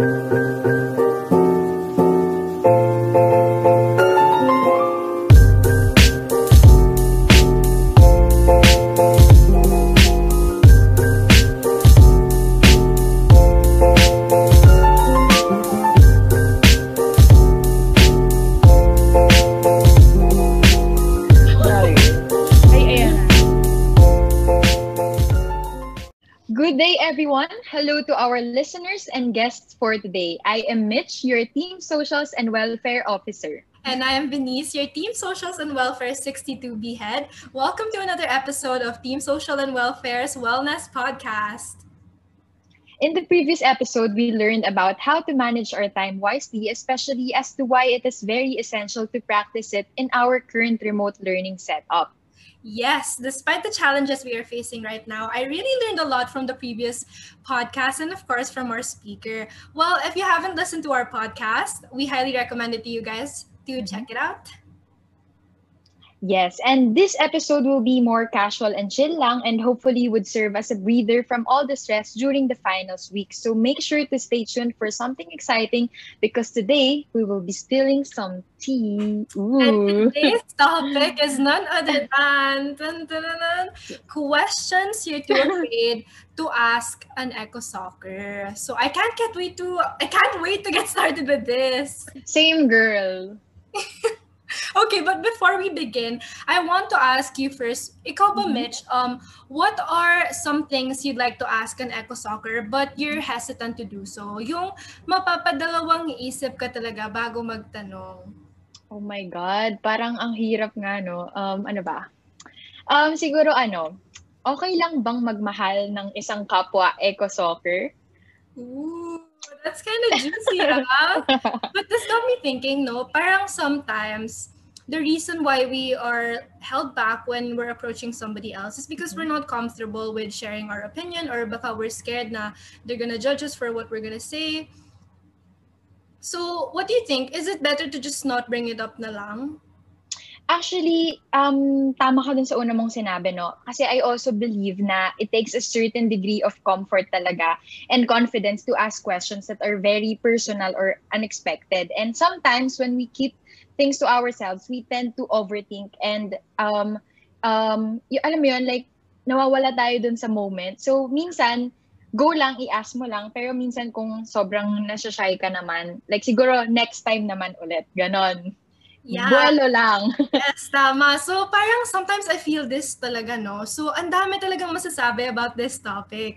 hello listeners and guests for today. I am Mitch, your Team Socials and Welfare Officer. And I am Benice, your Team Socials and Welfare 62B head. Welcome to another episode of Team Social and Welfare's Wellness Podcast. In the previous episode, we learned about how to manage our time wisely, especially as to why it is very essential to practice it in our current remote learning setup. Yes, despite the challenges we are facing right now, I really learned a lot from the previous podcast and, of course, from our speaker. Well, if you haven't listened to our podcast, we highly recommend it to you guys to mm-hmm. check it out. Yes, and this episode will be more casual and chill lang and hopefully would serve as a breather from all the stress during the finals week. So make sure to stay tuned for something exciting because today we will be spilling some tea. Ooh. And today's topic is none other than dun, dun, dun, questions you're too afraid to ask an Echo soccer. So I can't get wait to I can't wait to get started with this. Same girl. okay, but before we begin, I want to ask you first, ikaw ba, mm-hmm. Mitch, um, what are some things you'd like to ask an Eco Soccer but you're hesitant to do so? Yung mapapadalawang isip ka talaga bago magtanong. Oh my God, parang ang hirap nga, no? Um, ano ba? Um, siguro ano, okay lang bang magmahal ng isang kapwa Eco Soccer? Ooh. That's kind of juicy, huh? Ah. But this got me thinking, no? Parang sometimes the reason why we are held back when we're approaching somebody else is because we're not comfortable with sharing our opinion or baka we're scared na they're gonna judge us for what we're gonna say. So, what do you think? Is it better to just not bring it up na lang? Actually, um, tama ka dun sa una mong sinabi, no? Kasi I also believe na it takes a certain degree of comfort talaga and confidence to ask questions that are very personal or unexpected. And sometimes when we keep things to ourselves, we tend to overthink and um, um, y- alam mo yun, like, nawawala tayo dun sa moment. So, minsan, go lang, i-ask mo lang. Pero minsan kung sobrang nasashy ka naman, like siguro next time naman ulit. Ganon. Yeah. Buwelo lang. yes, tama. So, parang sometimes I feel this talaga, no? So, ang dami talagang masasabi about this topic.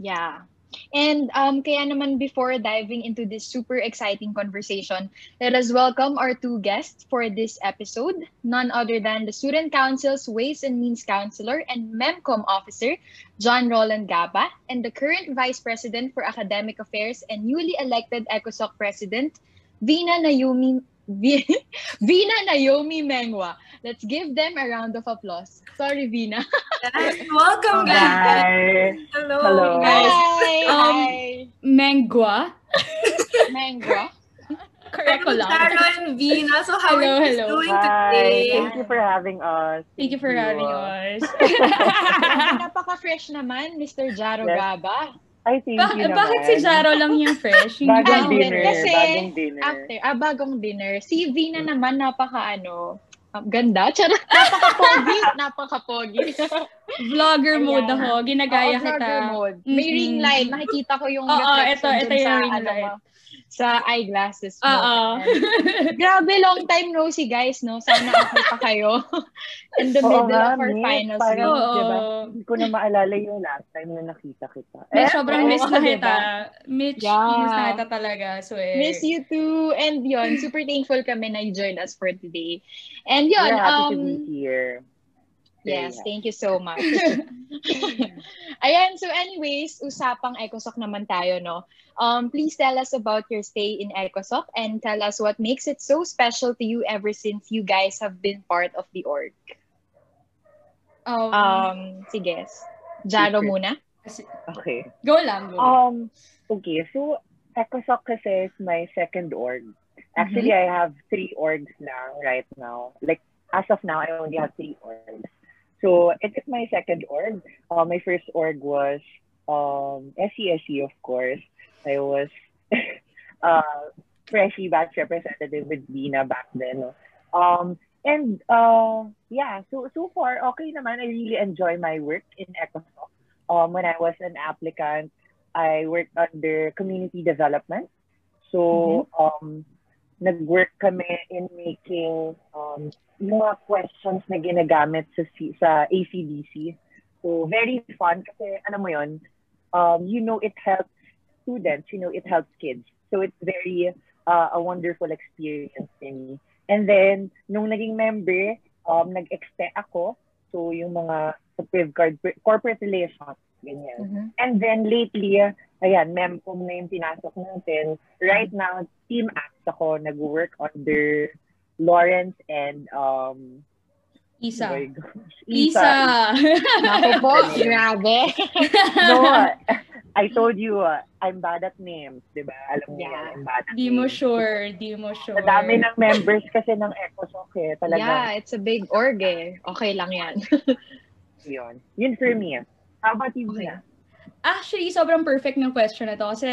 Yeah. And um, kaya naman before diving into this super exciting conversation, let us welcome our two guests for this episode, none other than the Student Council's Ways and Means Counselor and MEMCOM Officer, John Roland Gaba, and the current Vice President for Academic Affairs and newly elected ECOSOC President, Vina Nayumi Vina Naomi Mengwa. Let's give them a round of applause. Sorry, Vina. yes, welcome, guys. Hi. Hello. Hello. Hi. Um, Hi. Mengwa. Mengwa. Correct ko lang. And Vina. So how hello, are you hello. doing Hi. today? Thank you for having us. Thank you for having us. Napaka-fresh naman, Mr. Jaro yes. Gaba. I think ba- you naman. Bakit si Jaro lang yung fresh? Yung bagong dinner. Kasi, bagong dinner. After, ah, bagong dinner. Si Vina naman, napaka ano, um, ganda. Charot. Napaka-pogi. Napaka-pogi. vlogger mode Ayan. ako. Ginagaya Oo, kita. Vlogger mode. May mm-hmm. ring light. Nakikita ko yung Oo, ito, ito yung ring ano, light sa eyeglasses mo. Oo. Grabe, long time no see guys, no? Sana okay pa kayo. In the Oo middle nga, of our miss, finals parang, week. Diba? Hindi ko na maalala yung last time na nakita kita. Eh, sobrang miss na kita. Diba? Mitch, yeah. miss na kita talaga. Swear. Miss you too. And yon super thankful kami na you joined us for today. And yon, We're happy um, to be here. Yes, yeah. thank you so much. Ayan, so anyways, usapang ECOSOC naman tayo, no? Um, please tell us about your stay in ECOSOC and tell us what makes it so special to you ever since you guys have been part of the org. Um, um sige. Jaro muna. Okay. Go lang. Go. Um, okay, so ECOSOC kasi is my second org. Actually, mm-hmm. I have three orgs now, right now. Like, as of now, I only have three orgs. So it is my second org. Uh, my first org was um, SESE, of course. I was uh, freshie batch representative with Dina back then. Um, and uh, yeah, so so far, okay naman. I really enjoy my work in EcoSoc. Um, when I was an applicant, I worked under community development. So, um, nag-work kami in making um, mga questions na ginagamit sa, sa ACDC. So, very fun kasi, ano mo yun, um, you know it helps students, you know it helps kids. So, it's very uh, a wonderful experience for me. And then, nung naging member, um, nag-extend ako. So, yung mga sa Privcard, corporate relations, ganyan. Mhm. And then lately, ayan, memcom na yung pinasok natin. Right now, team acts ako, nag-work under Lawrence and um Isa. oh Isa. Ako po, grabe. no, I told you, uh, I'm bad at names, di ba? Alam niyo, Yeah. yan, I'm bad at Di mo names. sure, di mo sure. Sa dami ng members kasi ng EcoSoc eh, talaga. Yeah, it's a big org eh. Okay lang yan. Yun. Yun for me. How about you, Okay. Gina? Actually, sobrang perfect ng question na to kasi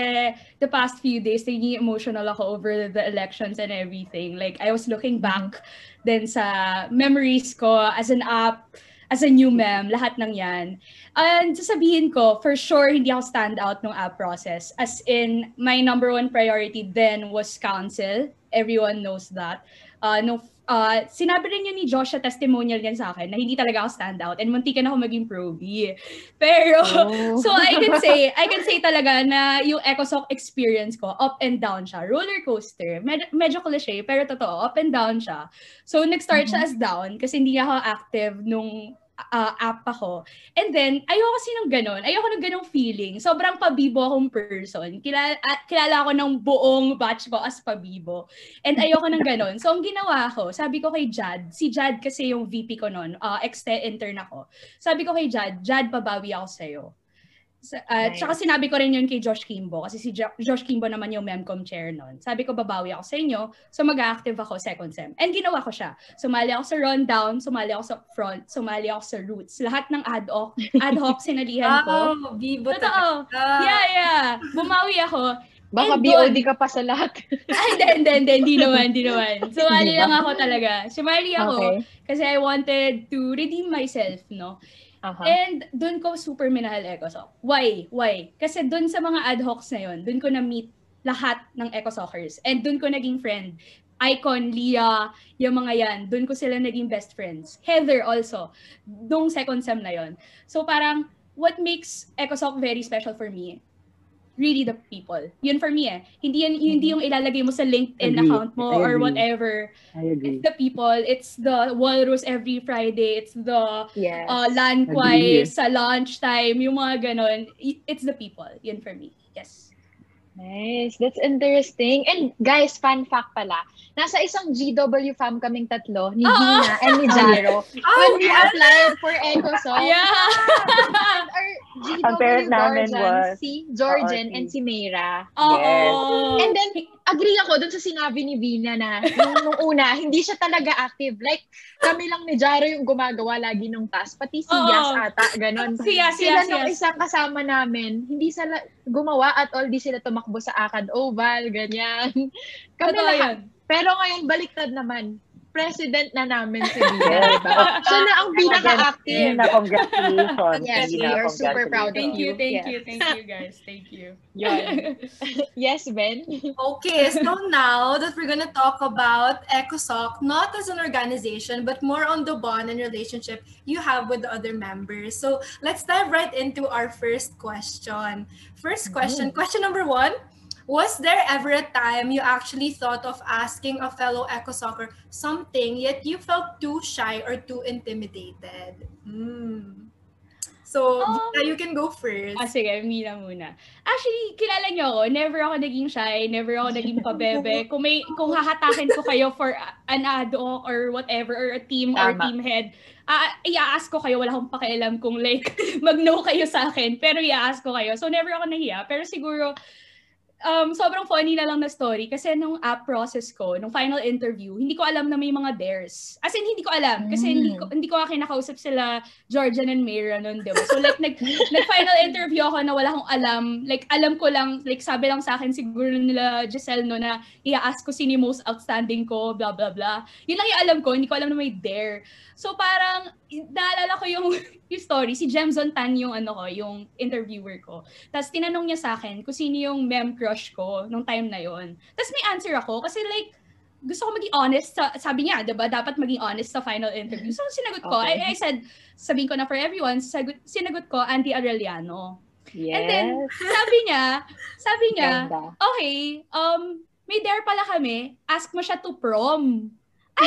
the past few days, naging emotional ako over the elections and everything. Like, I was looking back then sa memories ko as an app, as a new mem, lahat ng yan. And sasabihin ko, for sure, hindi ako stand out ng app process. As in, my number one priority then was council. Everyone knows that. Uh, no, uh, sinabi rin yun ni Josh sa testimonial niyan sa akin na hindi talaga ako stand out and muntikan ako maging proby. Pero, Oh. so I can say, I can say talaga na yung EcoSoc experience ko, up and down siya. Roller coaster. Med- medyo cliche, pero totoo, up and down siya. So, nag-start siya as down kasi hindi ako active nung uh, app ako. And then, ayoko kasi ng ganun. Ayoko ng ganung feeling. Sobrang pabibo akong person. Kilala, at kilala ako ng buong batch ko as pabibo. And ayoko ng ganun. So, ang ginawa ko, sabi ko kay Jad, si Jad kasi yung VP ko noon, uh, ex-te intern ako. Sabi ko kay Jad, Jad, babawi ako sa'yo. Sa, uh, Nice. Tsaka sinabi ko rin yun kay Josh Kimbo kasi si Jo- Josh Kimbo naman yung Memcom chair noon. Sabi ko babawi ako sa inyo, so mag-active ako second sem. And ginawa ko siya. Sumali ako sa rundown, sumali ako sa front, sumali ako sa roots. Lahat ng ad hoc, ad hoc sinalihan ko. Wow, bibo Totoo. talaga. Yeah, yeah. Bumawi ako. Baka And BOD doon- ka pa sa lahat. Ay, hindi, hindi, hindi, hindi naman, hindi naman. Sumali lang ako talaga. Sumali ako Okay. kasi I wanted to redeem myself, no? Aha. And doon ko super minahal EcoSoc. Why? Why? Kasi doon sa mga ad hocs na yun, doon ko na-meet lahat ng EcoSockers. And doon ko naging friend. Icon, Lia, yung mga yan, doon ko sila naging best friends. Heather also, nung second sem na yon. So parang, what makes EcoSoc very special for me? Really the people. Yun for me eh. Hindi, yan, hindi yung ilalagay mo sa LinkedIn Agree. account mo I or agree. whatever. I agree. It's the people. It's the walrus every Friday. It's the yes. uh, land Agree. sa lunchtime, yung mga ganon. It's the people. Yun for me. Yes. Nice. That's interesting. And guys, fun fact pala, nasa isang GW fam kaming tatlo, ni. Gina and ni Jaro, when we applied for EcoSoc. Yeah. Our GW Ang parent namin guardians, was- si Georgian Oo, si- and si Mayra. Oo. And then, agree ako dun sa sinabi ni Vina na nung, nung una, hindi siya talaga active. Like, kami lang ni Jaro yung gumagawa lagi ng task. Pati si Oo. Yas ata, ganon. Siya, Sila siya, nung isang kasama namin, hindi sila gumawa at all, di sila tumakbo sa Akad Oval, ganyan. Kami Totoo lahat. yun. Pero ngayon, baliktad naman. President na namin si Vina, Yes. diba? Siya na ang pinaka-active. Gina, congratulations. Yes, we are super proud of Thank you, thank Yes. you, thank you guys. Thank you. Yun. yes, Ben? Okay, so now that we're gonna talk about EcoSoc, not as an organization, but more on the bond and relationship you have with the other members. So let's dive right into our first question. First mm-hmm. question, question number one. Was there ever a time you actually thought of asking a fellow EcoSoccer something, yet you felt too shy or too intimidated? Hmm. So, Um, you can go first. Ah, sige, Mina muna. Actually, kilala niyo ako, never ako naging shy, never ako naging pabebe. Kung may kung hahatakin ko kayo for an ad hoc or whatever or a team or Tama. team head, ah i-ask ko kayo, wala akong pakialam kung like mag-no kayo sa akin, pero i-ask ko kayo. So never ako nahiya, pero siguro um, sobrang funny na lang na story kasi nung app process ko, nung final interview, hindi ko alam na may mga dares. As in, hindi ko alam kasi Mm. hindi ko hindi ko kinakausap sila Georgian and Mayra nun, di ba? So like, nag, nag-final interview ako na wala akong alam. Like, alam ko lang, like sabi lang sa akin siguro nila Giselle no na i-ask ko sino most outstanding ko, blah, blah, blah. Yun lang yung alam ko, hindi ko alam na may dare. So parang, naalala ko yung, yung story, si Jemzon Tan yung ano ko, yung interviewer ko. Tapos tinanong niya sa akin kung sino yung mem crush ko nung time na yon. Tapos may answer ako kasi like, gusto ko maging honest sa, sabi niya, 'di ba? Dapat maging honest sa final interview. So sinagot ko, Okay. I, I said, sabihin ko na for everyone, sagot, sinagot ko Andy Arellano. Yes. And then sabi niya, sabi niya, Ganda. okay, um, may dare pala kami, ask mo siya to prom.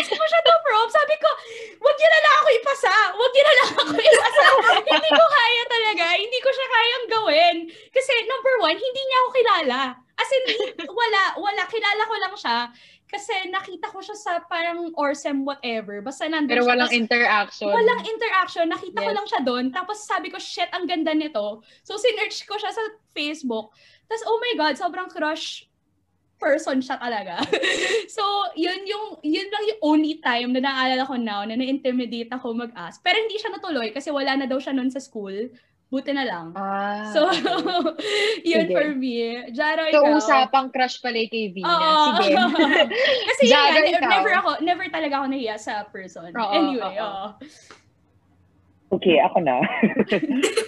Siya to prom. Sabi ko, wag niyo na lang ako ipasa. Wag niyo na lang ako ipasa. hindi ko kaya talaga. Hindi ko siya kayang gawin. Kasi number one, hindi niya ako kilala. As in, wala, wala. Kilala ko lang siya. Kasi nakita ko siya sa parang Orsem whatever. Basta nandun Pero siya. walang Tas- interaction. Walang interaction. Nakita ko Yes. lang siya doon. Tapos sabi ko, shit, ang ganda nito. So, sinerch ko siya sa Facebook. Tapos, oh my God, sobrang crush person siya talaga. so, yun yung, yun lang yung only time na naalala ko now na na-intimidate ako mag-ask. Pero hindi siya natuloy kasi wala na daw siya noon sa school. Buti na lang. Ah, so, okay. yun Sige. for me. Jaro, So, ikaw. usapang crush pala kay Vina. Oo. Sige. kasi yun Jaro, ne- ikaw. never ako, never talaga ako nahiya sa person. Oo, anyway, oo. oo. Okay, ako na.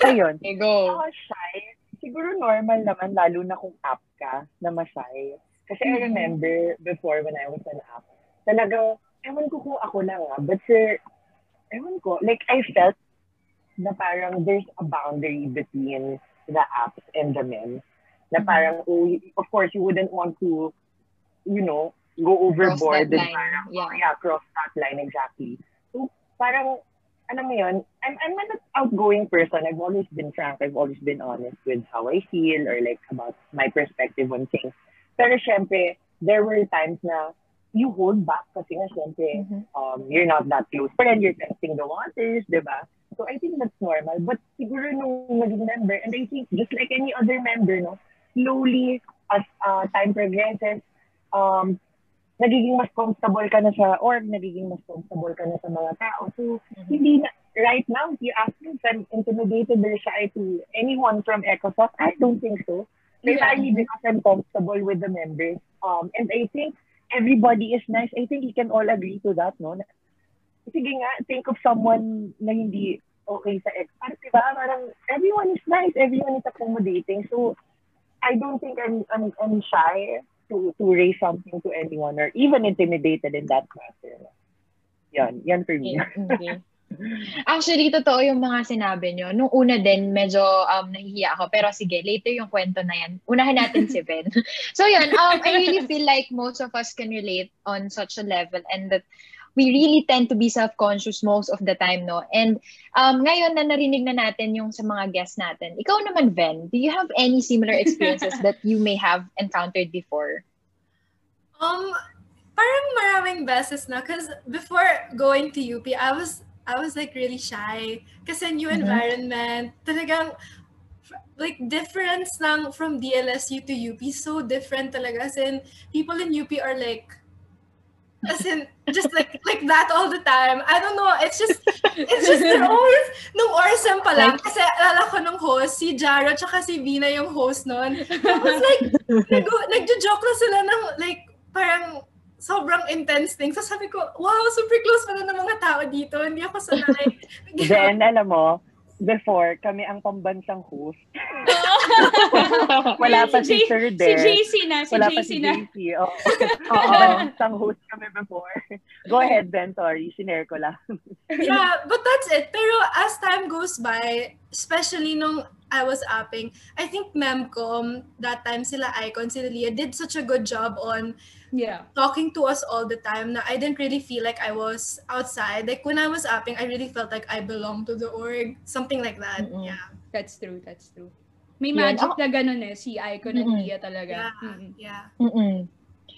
Ayun. Okay, go. Ako shy. Siguro normal naman, lalo na kung app ka na mashy. Kasi I Mhm. remember before when I was an app, talagang, ewan ko kung ako lang ah, but sir, ewan ko, like I felt na parang there's a boundary between the apps and the men. Na Mhm. parang, oh, of course, you wouldn't want to, you know, go overboard. that and line, Parang, yeah. oh, yeah, cross that line, exactly. So, parang, alam mo yun, I'm, I'm an outgoing person. I've always been frank. I've always been honest with how I feel or like about my perspective on things. Pero syempre, there were times na you hold back kasi nga syempre, Mhm. um, you're not that close. But then you're testing the waters, di ba? So I think that's normal. But siguro nung naging member, and I think just like any other member, no, slowly, as uh, time progresses, um, nagiging mas comfortable ka na sa org, nagiging mas comfortable ka na sa mga tao. So, hindi na, right now, if you ask me if I'm intimidated or shy to anyone from EcoSoft, I don't think so. Primarily because I'm comfortable with the members. Um, and I think everybody is nice. I think we can all agree to that, no? Sige nga, think of someone na hindi okay sa ex. Parang, diba? Parang everyone is nice. Everyone is accommodating. So, I don't think I'm, I'm, I'm shy to, to raise something to anyone or even intimidated in that matter. Yan. Yan for me. Okay. Actually, totoo yung mga sinabi nyo. Nung una din, medyo um, nahihiya ako. Pero sige, later yung kwento na yan. Unahin natin si Ben. so yun, um, I really feel like most of us can relate on such a level and that we really tend to be self-conscious most of the time, no? And um, ngayon na narinig na natin yung sa mga guests natin, ikaw naman, Ben, do you have any similar experiences that you may have encountered before? Um, parang maraming beses na. Because before going to UP, I was, I was like really shy. Kasi new Mhm. environment. Talagang, like, difference ng from DLSU to UP, so different talaga. As in, people in UP are like, as in, just like like that all the time. I don't know, it's just, it's just, they're always, nung Orsem pa lang, kasi alala ko nung host, si Jaro tsaka si Vina yung host nun. Tapos like, nag nagjo-joke na sila ng like parang sobrang intense thing. So sabi ko, wow, super close pala ng mga tao dito. Hindi ako sanay. Then, alam mo, before, kami ang pambansang host. Wala pa si J- Sir Si there. JC na, si Wala pa JC si na. JC. Oo. Oo. Pambansang host kami before. Go ahead, Ben. Sorry. Sinare ko lang. yeah, but that's it. Pero as time goes by, especially nung I was apping, I think Memcom, that time sila Icon, sila Leah, did such a good job on Yeah. talking to us all the time na I didn't really feel like I was outside. Like when I was apping, I really felt like I belonged to the org. Something like that. Mm-mm. Yeah. That's true, that's true. May magic ako- na ganun eh, si Icon at Mm-mm. Leah talaga. Yeah. Mm-mm. Yeah. Mm-mm.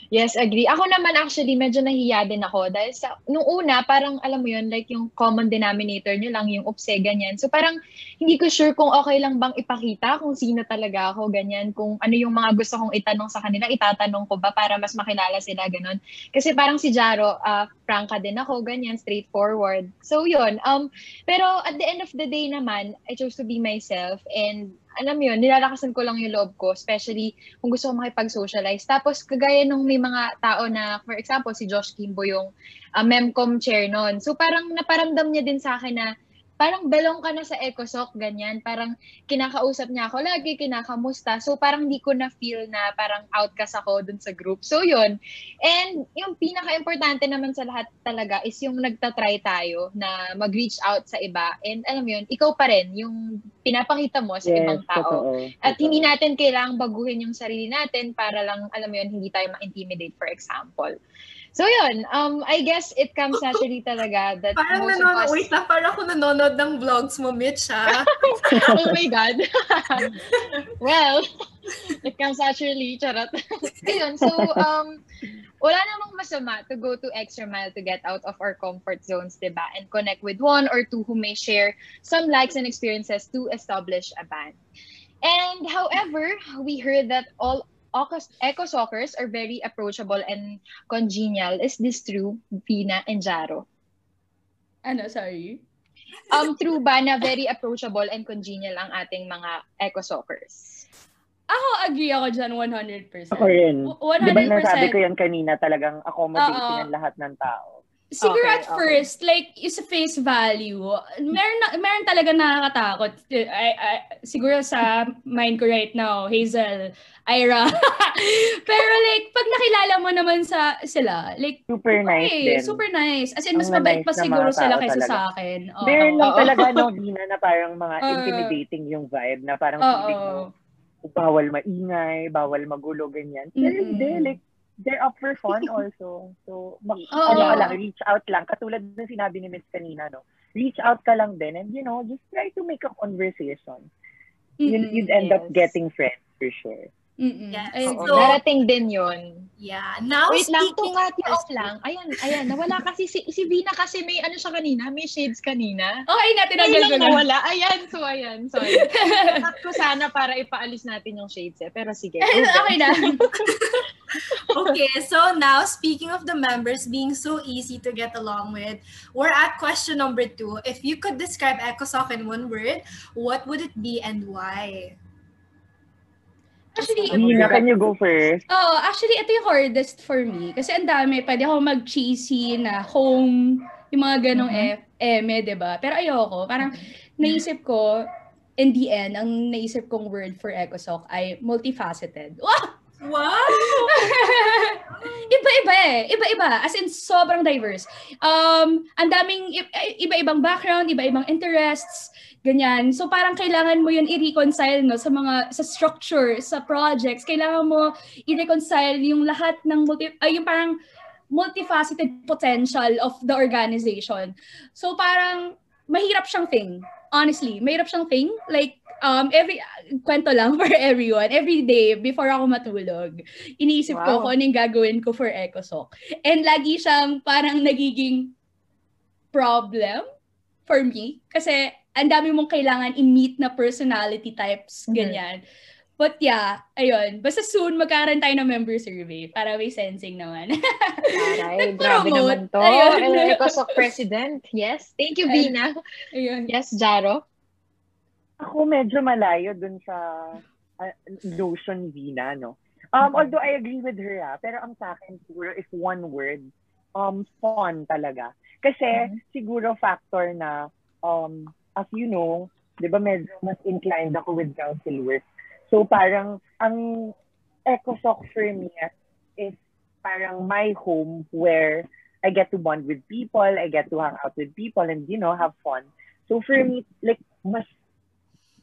Yes, agree. Ako naman actually, medyo nahiya din ako. Dahil sa, nung una, parang alam mo yun, like yung common denominator nyo lang, yung upse, ganyan. So parang hindi ko sure kung okay lang bang ipakita kung sino talaga ako, ganyan. Kung ano yung mga gusto kong itanong sa kanila, itatanong ko ba para mas makilala sila, ganun. Kasi parang si Jaro, uh, prangka din ako, ganyan, straightforward. So yun. Um, pero at the end of the day naman, I chose to be myself and alam yun, nilalakasan ko lang yung loob ko, especially kung gusto ko makipag-socialize. Tapos, kagaya nung may mga tao na, for example, si Josh Kimbo yung uh, Memcom chair noon. So, parang naparamdam niya din sa akin na parang belong ka na sa ECOSOC, ganyan. Parang kinakausap niya ako lagi, kinakamusta. So parang hindi ko na feel na parang outcast ako dun sa group. So yun. And yung pinaka-importante naman sa lahat talaga is yung nagtatry tayo na mag-reach out sa iba. And alam mo yun, ikaw pa rin yung pinapakita mo sa Yes, ibang tao. totoo, At totoo. hindi natin kailangang baguhin yung sarili natin para lang, alam mo yun, hindi tayo ma-intimidate, for example. So yun, um, I guess it comes naturally talaga that Parang most of nanonood, us... wait lang, parang ako nanonood ng vlogs mo, Mitch, ha? oh my God. well, it comes naturally, charot. Ayun, so, um, wala namang masama to go to extra mile to get out of our comfort zones, diba? And connect with one or two who may share some likes and experiences to establish a band. And however, we heard that all eco soccers are very approachable and congenial. Is this true, Vina and Jaro? Ano, sorry? Um, true ba na very approachable and congenial ang ating mga eco soccers? Ako, agree ako dyan 100%. Ako rin. W- Di ba 100%. nasabi ko yan kanina, talagang accommodating ang lahat ng tao. Siguro Okay, at okay. first, like, is face value. Meron, na, meron talaga nakakatakot. I, I, siguro sa mind ko right now, Hazel, Ira. Pero like, pag nakilala mo naman sa sila, like, Super nice okay, din. super nice. As in, mas Ang mabait nice pa siguro sila kaysa talaga. sa akin. Oo. Meron lang Oo. talaga, no, Gina, na parang mga Oo. intimidating yung vibe na parang Oo. feeling mo, bawal maingay, bawal magulo, ganyan. Pero Mm-mm. hindi, like, they're up for fun also. So, mag, Oo. ano ka lang, reach out lang. Katulad ng sinabi ni Miss kanina, no? Reach out ka lang din and, you know, just try to make a conversation. Mm-mm. you'd end up yes. getting friends for sure. Mm-mm. Yes. Agree. So- darating din yun. Yeah. Now, Wait lang, ati off lang. Ayan, ayan. Nawala kasi si, si Vina kasi may ano siya kanina, may shades kanina. Okay na, tinanggal Ngayon ko lang na. nawala. Ayan, so ayan. Sorry. Cut ko sana para ipaalis natin yung shades eh. Pero sige. okay na. okay, so now speaking of the members being so easy to get along with, we're at question number two. If you could describe EcoSoc in one word, what would it be and why? Actually, Gina, can you go first? Oo, actually, ito yung hardest for me. Kasi ang dami, pwede ako mag-cheesy na home, yung mga ganong Mhm. F, eme, di ba? Pero ayoko. Parang naisip ko, in the end, ang naisip kong word for EcoSoc ay multifaceted. Wow! Wow! Iba-iba eh. Iba-iba. As in, sobrang diverse. Um, ang daming i- iba-ibang background, iba-ibang interests, ganyan. So parang kailangan mo yun i-reconcile no, sa mga, sa structure, sa projects. Kailangan mo i-reconcile yung lahat ng multi, ay yung parang multifaceted potential of the organization. So parang mahirap siyang thing. Honestly, mahirap siyang thing. Like, um, every, kwento lang for everyone. Every day, before ako matulog, iniisip ko Wow. kung ano yung gagawin ko for EcoSoc. And lagi siyang parang nagiging problem for me. Kasi ang dami mong kailangan i-meet na personality types, Mhm. ganyan. But yeah, ayun. Basta soon magkaroon tayo ng member survey para may sensing naman. Taray, grabe naman to. Ayun. Eh, Ecosok President. Yes. Thank you, Vina. ayun. Yes, Jaro. Ako medyo malayo dun sa uh, notion Vina, no? Um, although I agree with her, ah, pero ang sa akin siguro if one word, um, fun talaga. Kasi siguro factor na, um, as you know, di ba medyo mas inclined ako with council work. So parang ang EcoSoc for me is parang my home where I get to bond with people, I get to hang out with people and, you know, have fun. So for me, like, mas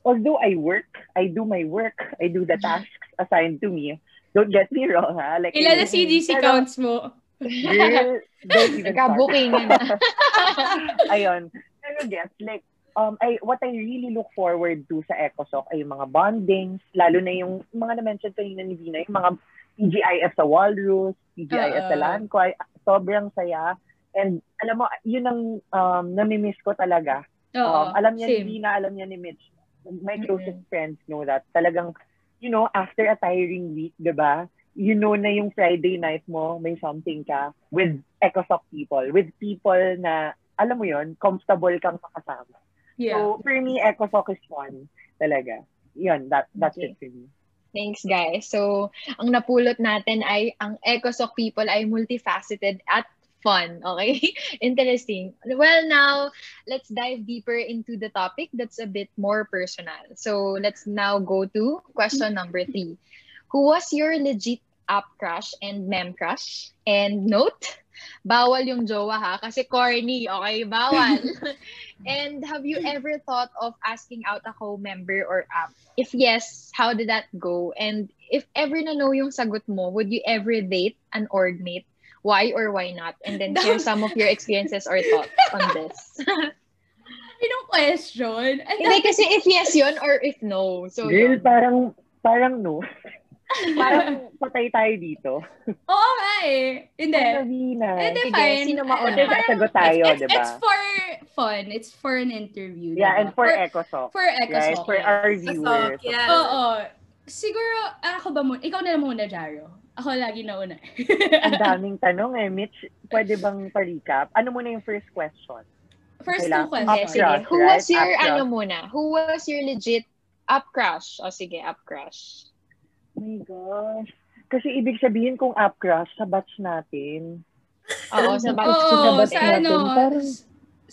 although I work, I do my work, I do the tasks assigned to me. Don't get me wrong, ha? Like, Ilan na CDC pero, counts mo? Girl, don't even na. Ayun. Pero guess, like, um, I, what I really look forward to sa EcoSoc ay yung mga bondings, lalo na yung mga na-mention kanina ni Vina, yung mga PGIF sa Walrus, PGIF sa Oo. Lancoy. Sobrang saya. And alam mo, yun ang um, namimiss ko talaga. Oo, Um, alam niya, same. hindi na alam niya ni Mitch. My closest friends know that. Talagang, you know, after a tiring week, di ba? You know na yung Friday night mo, may something ka with EcoSoc people, with people na, alam mo yon comfortable kang makasama. Yeah. So, for me, EcoSoc is fun. Talaga. Yun, that, that's Okay. it for me. Thanks, guys. So, ang napulot natin ay ang EcoSoc people ay multifaceted at fun. Okay? Interesting. Well, now, let's dive deeper into the topic that's a bit more personal. So, let's now go to question number three. Who was your legit app crush and mem crush? And note, bawal yung jowa ha, kasi corny. Okay, bawal. and have you ever thought of asking out a co-member or app? If yes, how did that go? And if ever na know yung sagot mo, would you ever date an org mate? Why or why not? And then share some of your experiences or thoughts on this. Anong question? Ang Hindi kasi if yes yun or if no. So Girl, yun. parang, parang no. parang patay tayo dito. Oo nga eh. Hindi. Hindi, fine. sino mauna? Sasagot tayo, it's, di it's, ba? it's for fun. It's for an interview. Yeah, diba? and for EcoSoc. For Right? EcoSoc. For yes. our viewers. yeah. Oo. Siguro, ako ba muna? Ikaw na muna, Jaro. Ako lagi na una. Ang daming tanong eh. Mitch, pwede bang pa-recap? Ano muna yung first question? First Okay two questions. sige. crush, Who right? was your, Up crush. ano muna? Who was your legit up crush? O sige, up crush. Oh my gosh. Kasi ibig sabihin kung up crush sa batch natin. Oo, sa batch Oo, sa Oo, batch sa natin, ano, parang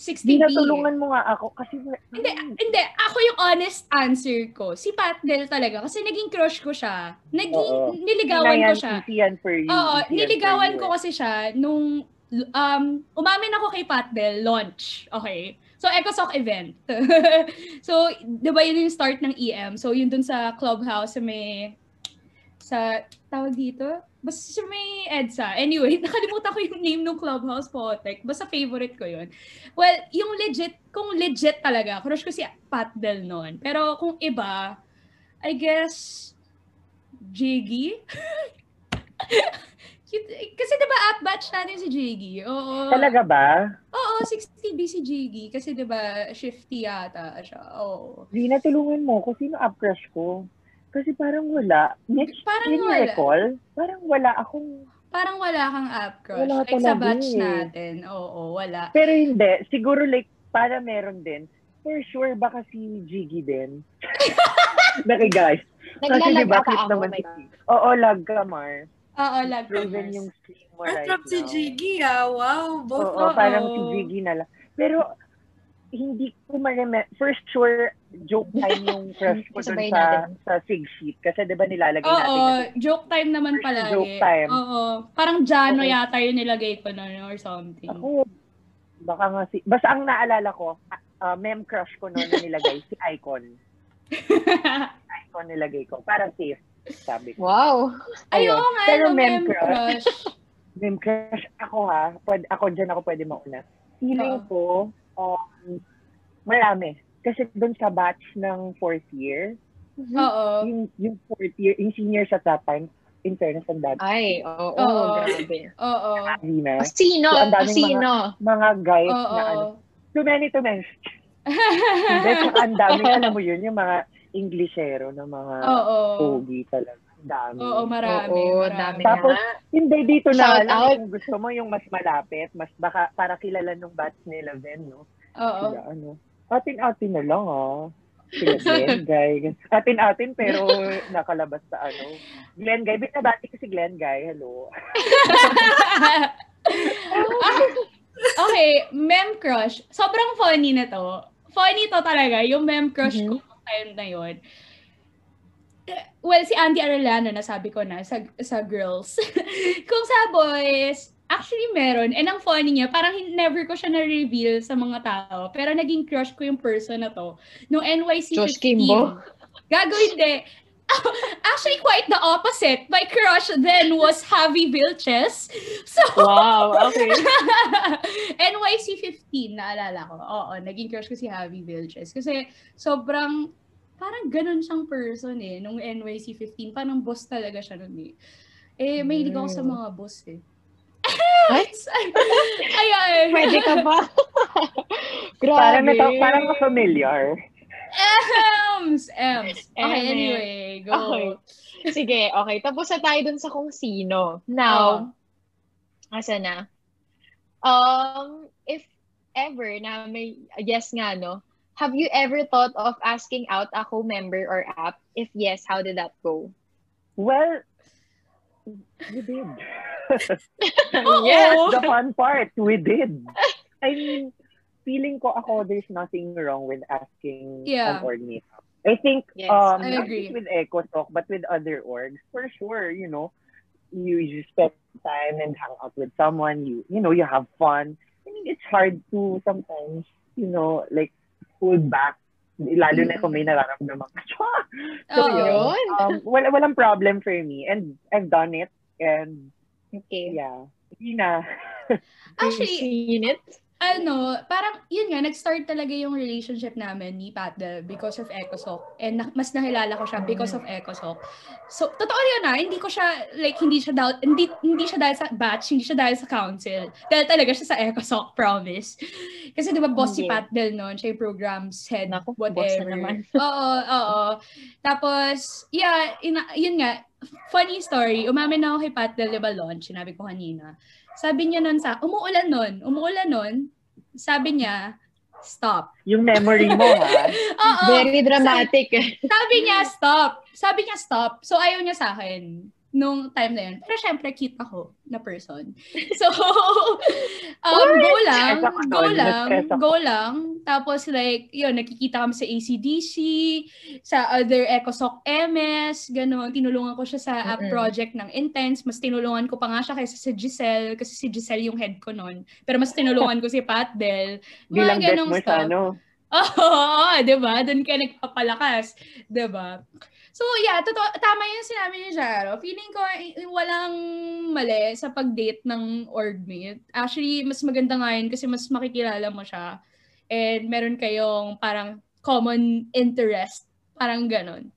60B. Di natulungan mo nga ako kasi Hindi, hindi. Ako yung honest answer ko. Si Pat Del talaga. Kasi naging crush ko siya. Naging, Oo. niligawan ko siya. Yan for you. Oo, niligawan ko kasi siya nung um, umamin ako kay Pat Del, launch. Okay? So, EcoSoc event. so, di ba yun yung start ng EM? So, yun dun sa clubhouse may, sa, tawag dito? Basta sa may EDSA. Anyway, nakalimutan ko yung name ng clubhouse po. Like, basta favorite ko yun. Well, yung legit, kung legit talaga, crush ko si Pat Del noon. Pero kung iba, I guess, Jiggy? Kasi diba at batch natin si Jiggy? Oo. Talaga ba? Oo, 60B si Jiggy. Kasi diba, shifty yata siya. Oo. Di natulungan mo ko. Sino up crush ko? Kasi parang wala. Mitch, Parang wala. recall? Parang wala akong... Parang wala kang app crush. Wala like sa batch eh. natin. Oo, wala. Pero hindi. Siguro like, para meron din. For sure, baka si Jiggy din. Naki guys. Kasi Naglalag diba, cute ako. naman si. Oo, lag ka, Mars. Oo, lag Proven yung screen mo Ang right trap si. Jiggy ah. Wow. Both Oo, Oo. parang si Jiggy na lang. Pero, hindi ko ma-remember. First, sure, joke time yung crush ko dun sa, natin. sa sig sheet. Kasi diba nilalagay natin Oo, joke time naman pala. Joke time. Oo. Parang Jano Oo. yata yung nilagay ko nun or something. Ako, baka nga si... Basta ang naalala ko, uh, mem crush ko noon na nilagay, si Icon. Icon nilagay ko. Para safe, sabi ko. Wow. Ay, Ayun. oo nga, Pero mem crush. crush. Mem crush ako ha. Pwede, ako dyan ako pwede mauna. Feeling Oo. ko, um, marami. Kasi doon sa batch ng fourth year, Oo. yung, yung fourth year, yung seniors at that time, in fairness, ang dami. Ay, oo, Oo. grabe. Oo. na. Sino? So, ang daming Sino? Mga guys Oo. na ano, too many to mention. Hindi, ang dami, alam mo yun, yung mga Englishero na mga Oo. pogi talaga. Dami. Oo, marami. Oo, marami. dami Tapos, nga. Hindi, dito na Shout lang out. kung gusto mo yung mas malapit, mas baka para kilala nung batch nila Ven, no? Oo. Sila, ano, atin-atin na lang, ah. Sila Glenn Guy. Atin-atin, pero nakalabas sa ano. Glenn Guy. Binabati ko si Glenn Guy. Hello. okay, mem crush. Sobrang funny na to. Funny to talaga, yung mem crush ko nung time na yun. Eh, Well, si Andy Arellano, nasabi ko na, sa, sa girls. Kung sa boys, actually meron. And ang funny niya, parang never ko siya na-reveal sa mga tao. Pero naging crush ko yung person na to. Nung NYC Josh 15. Kimbo? Gago hindi. Actually, quite the opposite. My crush then was Javi Vilches. So, Wow, okay. NYC 15, naalala ko. Oo, naging crush ko si Javi Vilches. Kasi sobrang, parang ganun siyang person eh, nung NYC 15. Parang boss talaga siya nun eh. Eh, mahilig ako sa Mm. mga boss eh. Ay? Ayan. Pwede ka ba? Grabe. Parang, nata, parang familiar. Ems! Ems. Okay, anyway, go. Okay. Sige, okay. Tapos na tayo dun sa kung sino. Oh. Now, asa na? Um, if ever na may yes nga, no? Have you ever thought of asking out a co-member or app? If yes, how did that go? Well, we did. Oo. Yes. the fun part, we did. I mean, feeling ko ako, there's nothing wrong with asking Yeah. an org meetup. I think, Yes, um, I not agree. just with EcoSoc, but with other orgs, for sure, you know, you, you spend time and hang out with someone, you, you know, you have fun. I mean, it's hard to sometimes, you know, like, hold back. Lalo na kung may nararamdaman ka. So, Oo. yun. Yun. Um, wala, walang problem for me. And I've done it. And, Okay. yeah. Hindi na. Actually, seen it? ano, parang, yun nga, nag-start talaga yung relationship namin ni Patdel because of EcoSoc. And na- mas nakilala ko siya because of EcoSoc. So, totoo yun na, hindi ko siya, like, hindi siya dahil, hindi, hindi siya dahil sa batch, hindi siya dahil sa council. Dahil talaga siya sa EcoSoc, promise. Kasi di ba boss si. Patdel noon, siya yung programs head, Naku, boss na whatever. naman. oo, oo. Tapos, yeah, ina- yun nga, funny story, umamin na ako kay Patdel, di ba, launch, sinabi ko kanina. Sabi niya nun sa, umuulan nun, umuulan nun, sabi niya, stop. Yung memory mo, ha? Oo, Very dramatic. sabi niya, stop. Sabi niya, stop. So, ayaw niya sa akin nung time na yun. Pero syempre, cute ako na person. So, um, go lang, go lang, go lang. Tapos like, yun, nakikita kami sa ACDC, sa other EcoSoc MS, gano'n. Tinulungan ko siya sa app project ng Intense. Mas tinulungan ko pa nga siya kaysa si Giselle, kasi si Giselle yung head ko nun. Pero mas tinulungan ko si Pat Del. Mga Bilang ganong mo stuff. sa ano. Oo, di ba? Doon ka nagpapalakas. Di ba? So, yeah, totoo, tama yung sinabi ni Jaro. Feeling ko, eh, walang mali sa pag-date ng orgmate. Actually, mas maganda nga yun kasi mas makikilala mo siya. And meron kayong parang common interest. Parang ganon.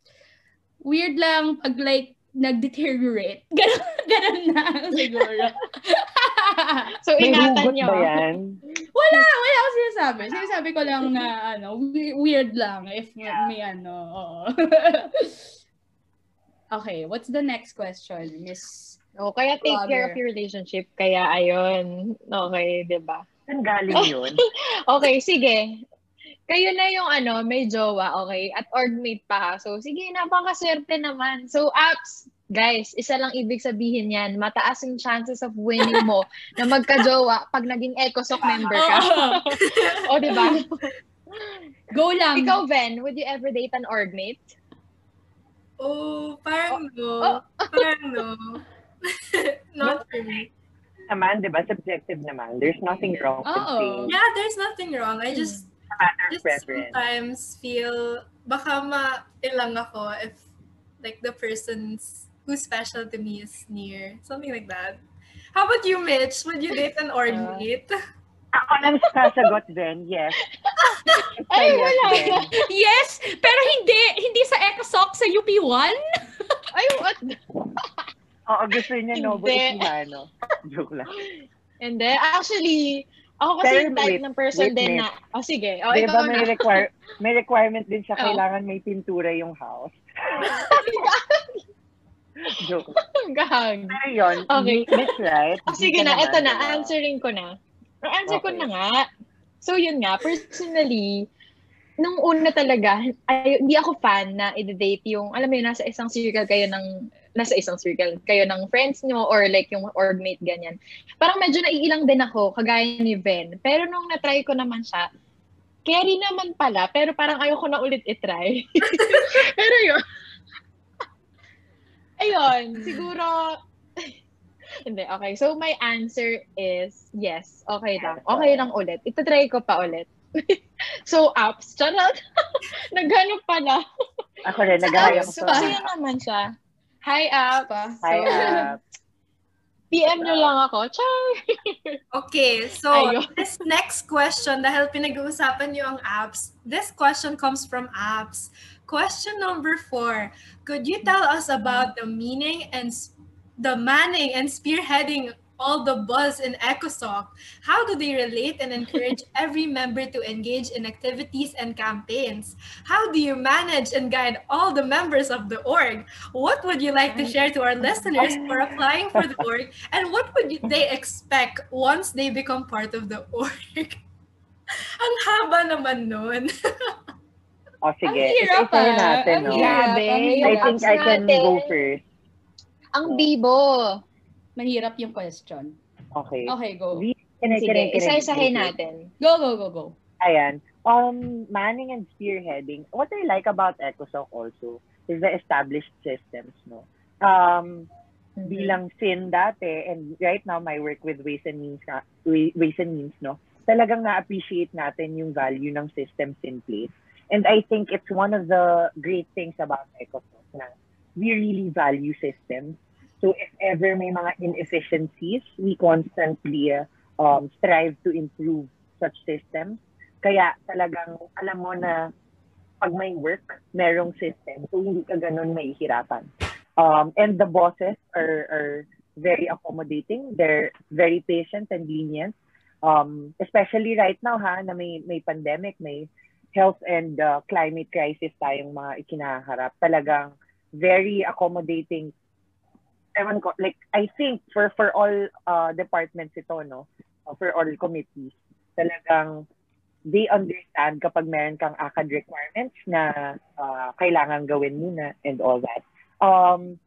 Weird lang pag like, nag-deteriorate. Ganon, ganon na siguro. so, hugot niyo. ba yan? Wala, sinasabi. Sinasabi ko lang na, ano, we- weird lang if may ano, oo. okay, what's the next question, Miss? O, kaya take care of your relationship. Kaya, ayun. Okay, di ba? Saan galing yun? Okay, sige. Kayo na yung ano, may jowa, okay? At orgmate pa. So, sige, napakaswerte naman. So, apps, guys, isa lang ibig sabihin yan. Mataas yung chances of winning mo na magka-jowa pag naging EcoSoc member ka. o, di ba? Go lang. Ikaw, Ben, would you ever date an orgmate? Oh, parang no. Oh. Parang no. Not for me. naman, di ba? Subjective naman. There's nothing wrong with saying Yeah, there's nothing wrong. I just just preference. sometimes feel baka ma-ilang ako if like the person's who's special to me is near. Something like that. How about you, Mitch? Would you date an orgmate? Ako nang sasagot din, yes. Ay, Yes, wala din. na. Yes, pero hindi. Hindi sa EcoSoc, sa UP1. Ay, what? Oo, gusto niya Nobo. Ecijano. Joke lang. Hindi. Actually, ako kasi Pero yung type wait, ng person wait, din wait. na, oh sige, oh, Di ikaw may, na. require, may requirement din siya, Oh. kailangan may pintura yung house. Joke. Gahag. Pero yun, Okay. Mitch, right? Oh, sige na, naman, eto na, diba? answering ko na. Ang answer ko Okay. na nga. So, yun nga, personally, nung una talaga, ay, hindi ako fan na i-date yung, alam mo yun, nasa isang circle kayo ng, nasa isang circle kayo ng friends nyo or like yung orgmate, ganyan. Parang medyo naiilang din ako, kagaya ni Ben. Pero nung na-try ko naman siya, carry naman pala, pero parang ayoko na ulit itry. pero yun. Ayun, siguro, hindi, okay. So, my answer is yes. Okay lang. Okay lang ulit. Itatry ko pa ulit. so, apps. Charot. Naghanap pala. Ako rin, apps, ko kasi sa yun naman siya. Hi, apps. Pa. Hi, So, PM nyo lang ako. Char! Okay, so Ayun. this next question, dahil pinag-uusapan niyo ang apps, this question comes from apps. Question number four, could you tell us about the meaning and the manning and spearheading all the buzz in EcoSoc, how do they relate and encourage every member to engage in activities and campaigns? How do you manage and guide all the members of the org? What would you like to share to our listeners for applying for the org? And what would you, they expect once they become part of the org? Ang haba naman nun. O, sige. Ang hirap, Isa-isahin ah. natin, Ang no? Grabe. I think I can natin. go first. Ang bibo. Mahirap yung question. Okay. Okay, go. Sige, isa-isahin natin. Go, go, go, go. Ayan. Um, manning and spearheading. What I like about EcoSoc also is the established systems, no? Um, Mhm. bilang sin dati, and right now my work with Ways and Means, na- Wa- Ways and Means, no? Talagang na-appreciate natin yung value ng systems in place. And I think it's one of the great things about EcoSoc na we really value systems. So if ever may mga inefficiencies, we constantly um, strive to improve such systems. Kaya talagang alam mo na pag may work, merong system. So hindi ka ganun mahihirapan. Um, and the bosses are, are very accommodating. They're very patient and lenient. Um, especially right now ha, na may, may pandemic, may health and uh, climate crisis tayong mga ikinaharap. Talagang very accommodating. Ewan ko, like, I think for for all uh, departments ito, no? Uh, for all committees, talagang they understand kapag meron kang ACAD requirements na uh, kailangan gawin muna and all that. Um,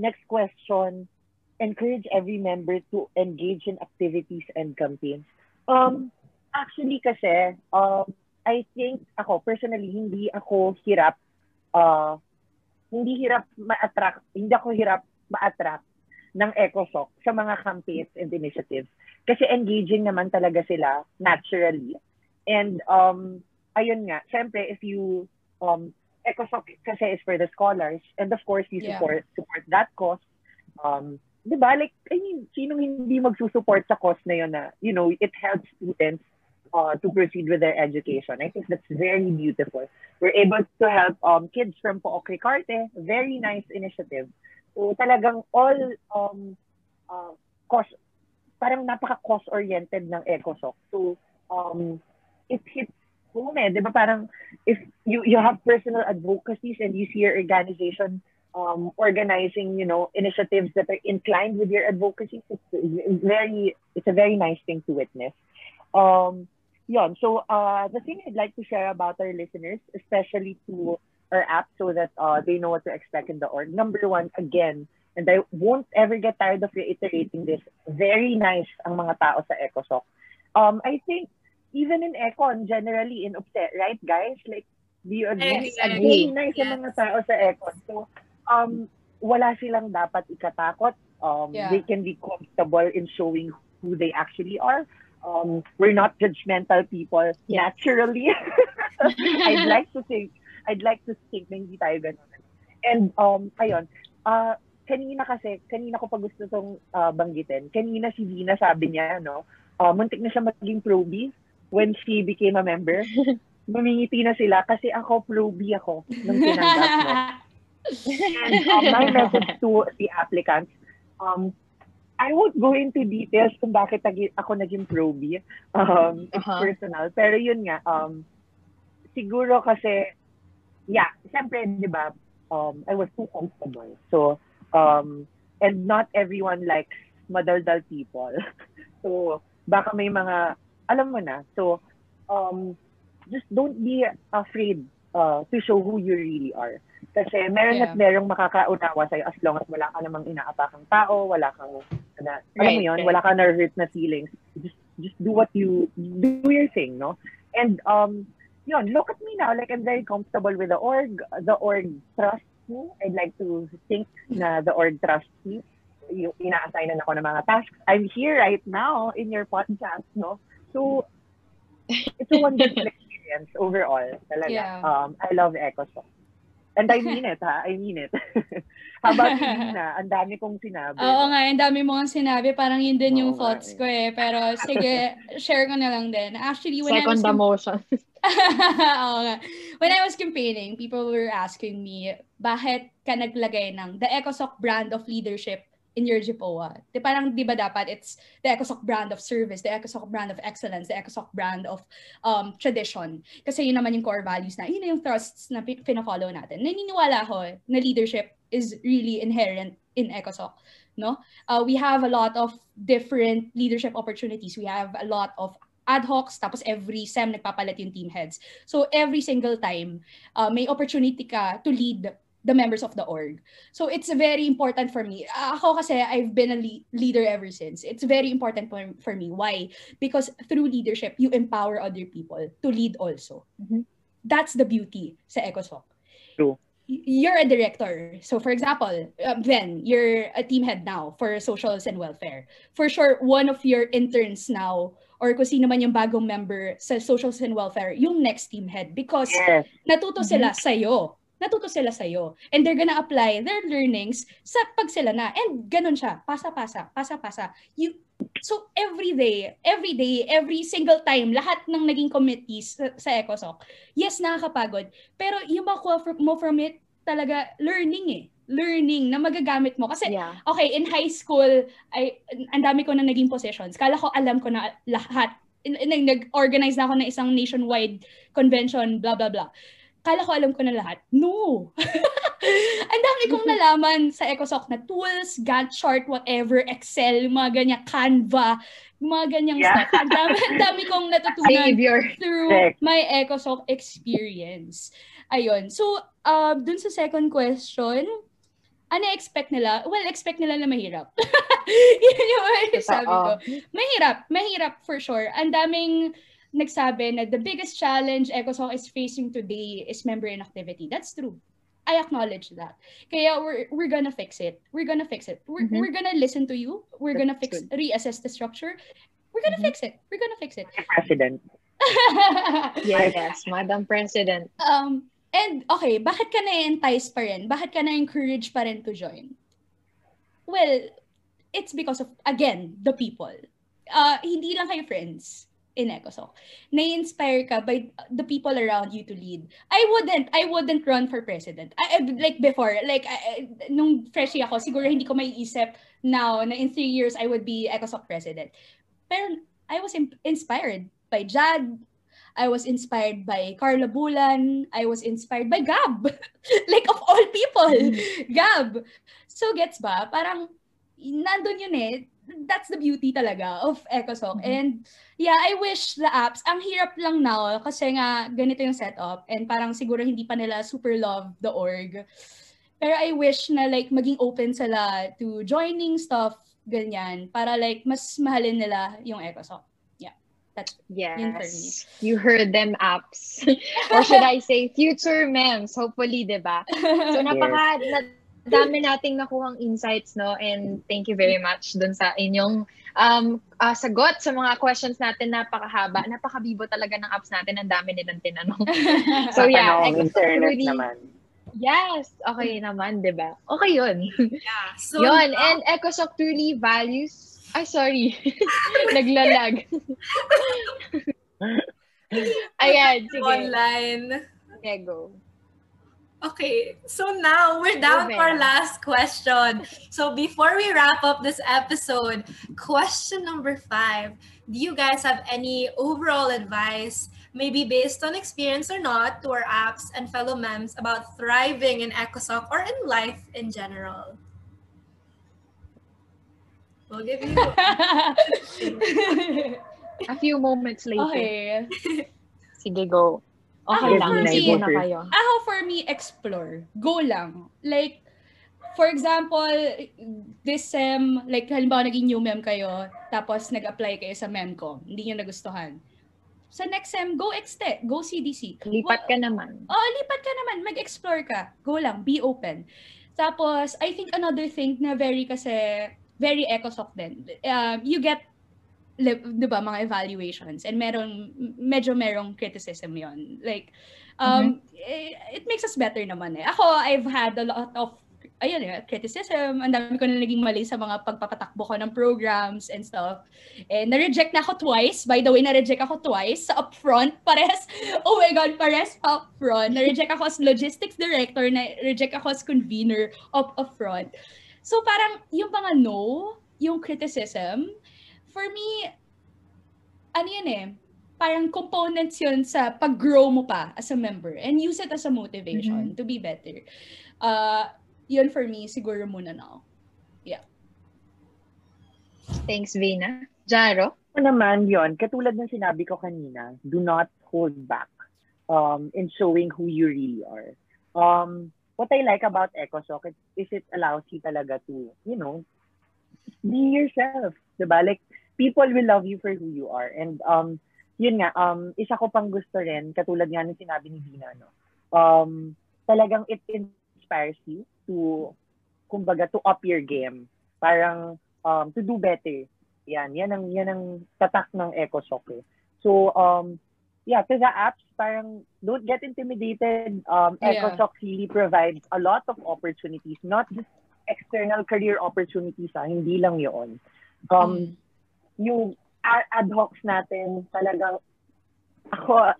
next question, encourage every member to engage in activities and campaigns. Um, actually kasi, um, I think ako, personally, hindi ako hirap, uh, hindi hirap ma-attract, hindi ako hirap ma-attract ng EcoSoc sa mga campaigns and initiatives. Kasi engaging naman talaga sila naturally. And um, ayun nga, syempre if you um, EcoSoc kasi is for the scholars and of course you Yeah. support support that cause. Um, 'di ba? Like I mean, sinong hindi magsusupport sa cause na 'yon na, you know, it helps students uh, to proceed with their education. I think that's very beautiful. We're able to help um, kids from Pook Ricarte. Very nice initiative. So talagang all um, uh, cost, parang napaka-cost-oriented ng EcoSoc. So um, it hits home eh. Di ba parang if you, you have personal advocacies and you see your organization um, organizing, you know, initiatives that are inclined with your advocacy, it's very, it's a very nice thing to witness. Um, Yon. So uh, the thing I'd like to share about our listeners, especially to our app, so that uh, they know what to expect in the org. Number one, again, and I won't ever get tired of reiterating this. Very nice ang mga tao sa EcoSoc. Um, I think even in Econ, generally in UPSE, right, guys? Like, do you agree? Nice ang Yes. mga tao sa Econ. So, um, wala silang dapat ikatakot. Um, Yeah. They can be comfortable in showing who they actually are. Um, we're not judgmental people Yeah. naturally. I'd like to think, I'd like to think na hindi tayo ganun. And, um, ayun, uh, kanina kasi, kanina ko pa gusto itong uh, banggitin. Kanina si Vina sabi niya, no, uh, muntik na siya maging pro-B when she became a member. Mamingiti na sila kasi ako pro-B ako nung tinanggap mo. And um, my message to the applicants, um, I won't go into details kung bakit ako naging pro-B. Um, it's Uh-huh. personal. Pero yun nga, um, siguro kasi, yeah, siyempre, di ba, um, I was too comfortable. So, um, and not everyone likes madaldal people. so, baka may mga, alam mo na. So, um, just don't be afraid uh, to show who you really are. Kasi meron Yeah. at merong makakaunawa sa'yo as long as wala ka namang inaapakang tao, wala kang, na, alam mo Right, yun, right. wala kang na-hurt na feelings. Just, just do what you, do your thing, no? And, um, yun, look at me now, like I'm very comfortable with the org. The org trusts me. I'd like to think na the org trusts me. Yung ina-assignan ako ng mga tasks. I'm here right now in your podcast, no? So, it's a wonderful experience overall. Talaga. Yeah. Um, I love EcoSoc. And I mean it, ha? I mean it. How about you, Nina? Ang dami kong sinabi. Oo nga, ang dami mo nga sinabi. Parang yun din yung Oo thoughts eh. ko eh. Pero sige, share ko na lang din. Actually, when I was... Second the motion. Oo nga. When I was campaigning, people were asking me, bakit ka naglagay ng the EcoSoc brand of leadership in your JPOA. Di parang, di ba dapat, it's the ECOSOC brand of service, the ECOSOC brand of excellence, the ECOSOC brand of um, tradition. Kasi yun naman yung core values na, yun yung thrusts na pina-follow natin. Naniniwala ako na leadership is really inherent in ECOSOC. No? Uh, we have a lot of different leadership opportunities. We have a lot of ad hocs, tapos every SEM nagpapalit yung team heads. So every single time, uh, may opportunity ka to lead the members of the org. So it's very important for me. Ako kasi I've been a le- leader ever since. It's very important for, for me. Why? Because through leadership, you empower other people to lead also. Mhm. That's the beauty sa ECOSOC. True. You're a director. So for example, uh, Ben, you're a team head now for socials and welfare. For sure, one of your interns now or kung sino man yung bagong member sa socials and welfare, yung next team head because Yes. natuto sila sa'yo. Natuto sila sa'yo. And they're gonna apply their learnings sa pag sila na. And ganun siya. Pasa-pasa. Pasa-pasa. You, so every day, every day, every single time, lahat ng naging committees sa, sa ECOSOC, yes, nakakapagod. Pero yung makuha mo from it, talaga learning eh. Learning na magagamit mo. Kasi Yeah. okay, in high school, ay ang dami ko na naging positions. Kala ko alam ko na lahat. Nag-organize na ako ng isang nationwide convention, blah, blah, blah. Kala ko alam ko na lahat. No! ang dami kong nalaman sa ECOSOC na tools, Gantt chart, whatever, Excel, mga ganyan, Canva, mga ganyang Yeah. stuff. Ang dami, dami kong natutunan Savior. through my ECOSOC experience. Ayun. So, uh, dun sa second question, ano expect nila? Well, expect nila na mahirap. Yun yung sabi ko. Mahirap. Mahirap for sure. Ang daming nagsabi na the biggest challenge ECOSOC is facing today is member inactivity. That's true. I acknowledge that. Kaya we're we're gonna fix it. We're gonna fix it. We're, Mhm. we're gonna listen to you. We're gonna That's fix reassess the structure. We're gonna Mhm. fix it. We're gonna fix it. President. Yes, Madam President. um, and okay, bakit ka na-entice pa rin? Bakit ka na-encourage pa rin to join? Well, it's because of, again, the people. Uh, hindi lang kayo friends in ECOSOC. Na-inspire ka by the people around you to lead. I wouldn't, I wouldn't run for president. I, like before, like, I- nung freshie ako, siguro hindi ko maiisip now na in three years I would be ECOSOC president. Pero I was in- inspired by Jad, I was inspired by Carla Bulan. I was inspired by Gab. like of all people, Gab. So gets ba? Parang nandun yun eh. That's the beauty talaga of EcoSoc. Mhm. And yeah, I wish the apps, ang hirap lang now kasi nga ganito yung setup and parang siguro hindi pa nila super love the org. Pero I wish na like maging open sila to joining stuff, ganyan, para like mas mahalin nila yung EcoSoc. Yun for me. Yes. You heard them apps. Or should I say future memes, hopefully, 'di ba? So napaka na, dami nating nakuhang insights no and thank you very much dun sa inyong um ah, sagot sa mga questions natin napakahaba. Napakabibo talaga ng apps natin. Ang dami nilang tinanong. So yeah, Tanong, internet truly- naman. Yes, okay naman, 'di ba? Okay 'yun. Yeah. So, Yun, and EcoSoc truly values ay, sorry. Naglalag. Ayan, sige. online. Okay, go. Okay, so now we're down Go, for Vera. last question. So before we wrap up this episode, question number five. Do you guys have any overall advice, maybe based on experience or not, to our apps and fellow mems about thriving in EcoSoc or in life in general? We'll give you A few moments later. okay. Sige, go. Okay Ako, lang. for me- na kayo. Ako for me, explore. Go lang. Like, for example, this sem, like halimbawa naging new mem kayo, tapos nag-apply kayo sa mem ko, hindi nyo nagustuhan. Sa next sem, go exte, go CDC. Lipat ka naman. Oo, lipat ka naman. Mag-explore ka. Go lang. Be open. Tapos, I think another thing na very kasi, very ecosoc din. Um, you get, di ba, mga evaluations. And meron, medyo merong criticism yon Like, um, it, it makes us better naman eh. Ako, I've had a lot of ayun eh, criticism. Ang dami ko na naging mali sa mga pagpapatakbo ko ng programs and stuff. And na-reject na ako twice. By the way, na-reject ako twice sa upfront. Pares, oh my God, pares upfront. Na-reject ako as logistics director, na-reject ako as convener of upfront. So parang yung mga no, yung criticism, for me, ano yun eh, parang components yun sa pag-grow mo pa as a member and use it as a motivation Mhm. to be better. Uh, yun for me, siguro muna now. Thanks, Vina. Jaro? Ako naman yon katulad ng sinabi ko kanina, do not hold back um, in showing who you really are. Um, what I like about EcoSoc is, is it allows you talaga to, you know, be yourself. Diba? Like, people will love you for who you are. And um, yun nga, um, isa ko pang gusto rin, katulad nga ng sinabi ni Dina, no? um, talagang it inspires you to, kumbaga, to up your game. Parang, um, to do better. Yan, yan ang, yan ang tatak ng EcoSoc eh. So, um, yeah, to the apps, parang don't get intimidated. Um, Yeah. EcoSoc really provides a lot of opportunities, not just external career opportunities, ah, hindi lang yun. Um, yung ad hocs natin, talagang ako,